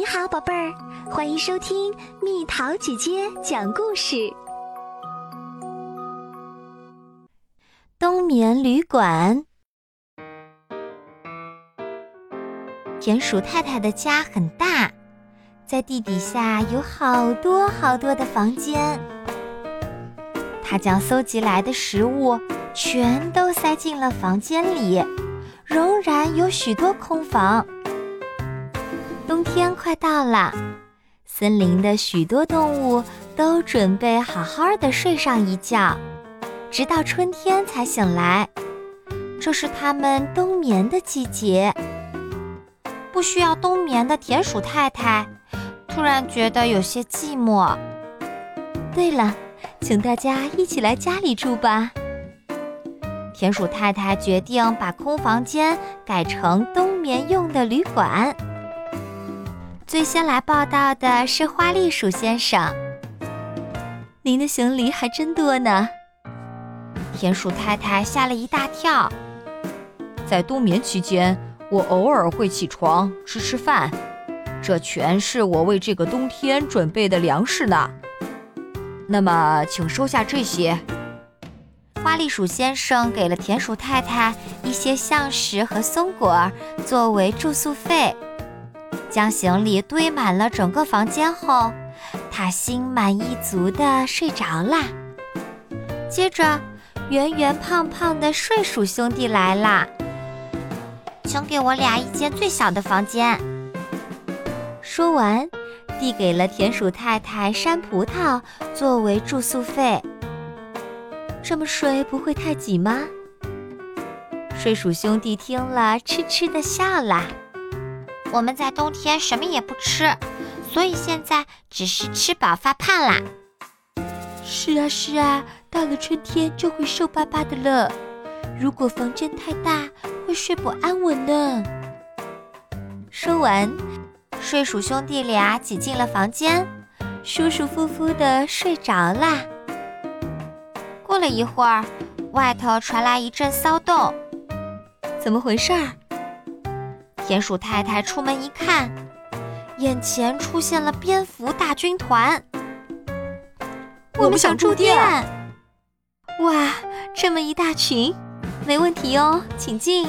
你好，宝贝儿，欢迎收听蜜桃姐姐讲故事。冬眠旅馆。田鼠太太的家很大，在地底下有好多好多的房间。她将搜集来的食物全都塞进了房间里，仍然有许多空房。冬天快到了，森林的许多动物都准备好好的睡上一觉，直到春天才醒来。这是它们冬眠的季节。不需要冬眠的田鼠太太突然觉得有些寂寞。对了，请大家一起来家里住吧。田鼠太太决定把空房间改成冬眠用的旅馆。最先来报道的是花栗鼠先生。您的行李还真多呢。田鼠太太吓了一大跳。在冬眠期间，我偶尔会起床吃吃饭，这全是我为这个冬天准备的粮食呢。那么，请收下这些。花栗鼠先生给了田鼠太太一些橡实和松果作为住宿费。将行李堆满了整个房间后，他心满意足地睡着啦。接着，圆圆胖胖的睡鼠兄弟来了，请给我俩一间最小的房间。说完，递给了田鼠太太山葡萄作为住宿费。这么睡不会太挤吗？睡鼠兄弟听了，痴痴地笑了。我们在冬天什么也不吃，所以现在只是吃饱发胖啦。是啊是啊，到了春天就会瘦巴巴的了。如果房间太大，会睡不安稳呢。说完，睡鼠兄弟俩挤进了房间，舒舒服服的睡着啦。过了一会儿，外头传来一阵骚动，怎么回事儿？田鼠太太出门一看，眼前出现了蝙蝠大军团。我们想住店。哇，这么一大群，没问题哦，请进。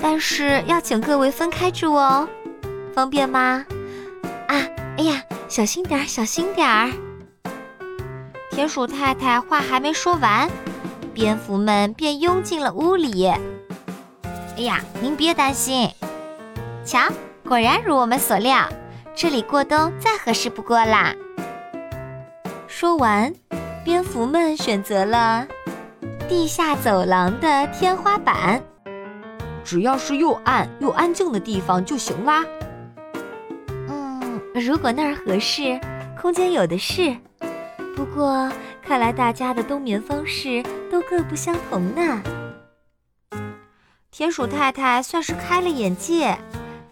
但是要请各位分开住哦，方便吗？啊，哎呀，小心点儿，小心点儿。田鼠太太话还没说完，蝙蝠们便拥进了屋里。哎呀，您别担心。瞧，果然如我们所料，这里过冬再合适不过啦。说完，蝙蝠们选择了地下走廊的天花板。只要是又暗又安静的地方就行啦。嗯，如果那儿合适，空间有的是。不过，看来大家的冬眠方式都各不相同呢。田鼠太太算是开了眼界。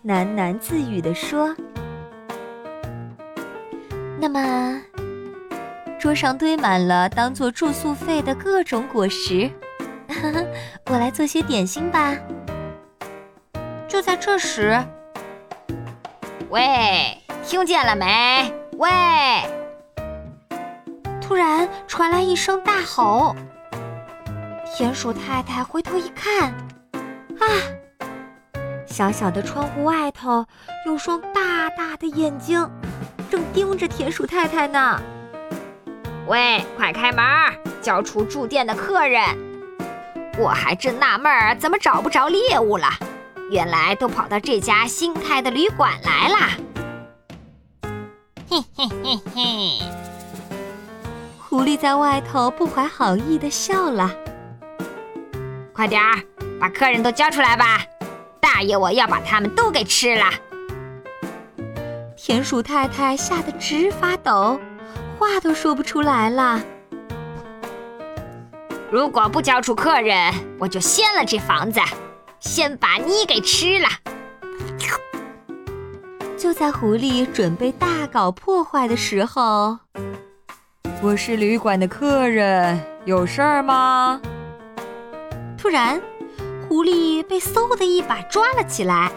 喃喃自语地说：“那么，桌上堆满了当做住宿费的各种果实，我来做些点心吧。”就在这时，喂，听见了没？喂！突然传来一声大吼。田鼠太太回头一看，啊！小小的窗户外头有双大大的眼睛，正盯着田鼠太太呢。喂，快开门，交出住店的客人！我还真纳闷儿，怎么找不着猎物了？原来都跑到这家新开的旅馆来了。嘿嘿嘿嘿！狐狸在外头不怀好意地笑了。快点儿，把客人都交出来吧！大爷，我要把它们都给吃了！田鼠太太吓得直发抖，话都说不出来了。如果不交出客人，我就掀了这房子，先把你给吃了！就在狐狸准备大搞破坏的时候，我是旅馆的客人，有事儿吗？突然。狐狸被嗖的一把抓了起来，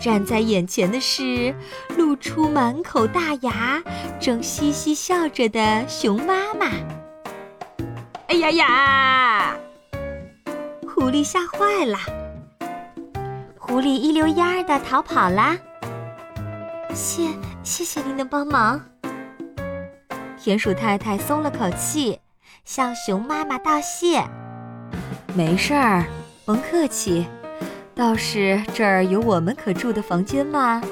站在眼前的是露出满口大牙、正嘻嘻笑着的熊妈妈。哎呀呀！狐狸吓坏了，狐狸一溜烟儿的逃跑啦。谢谢谢您的帮忙。田鼠太太松了口气，向熊妈妈道谢。没事儿，甭客气。倒是这儿有我们可住的房间吗？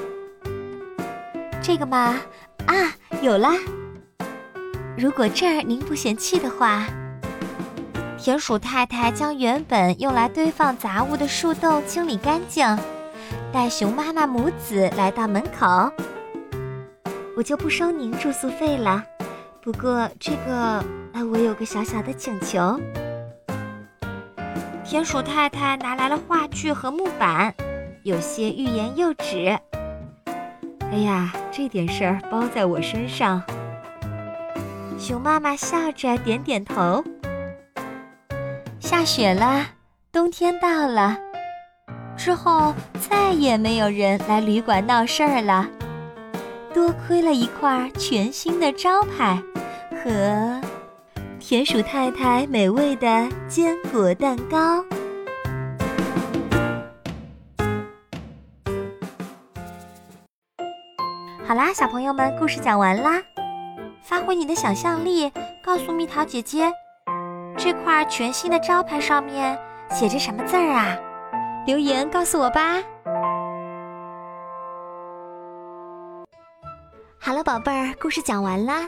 这个嘛，啊，有啦。如果这儿您不嫌弃的话。田鼠太太将原本用来堆放杂物的树洞清理干净，带熊妈妈母子来到门口。我就不收您住宿费了，不过这个，啊，我有个小小的请求。田鼠太太拿来了话剧和木板，有些欲言又止。哎呀，这点事儿包在我身上。熊妈妈笑着点点头。下雪了，冬天到了，之后再也没有人来旅馆闹事儿了。多亏了一块全新的招牌和田鼠太太美味的坚果蛋糕。好啦，小朋友们，故事讲完啦。发挥你的想象力，告诉蜜桃姐姐。这块全新的招牌上面写着什么字儿啊？留言告诉我吧。好了，宝贝儿，故事讲完啦。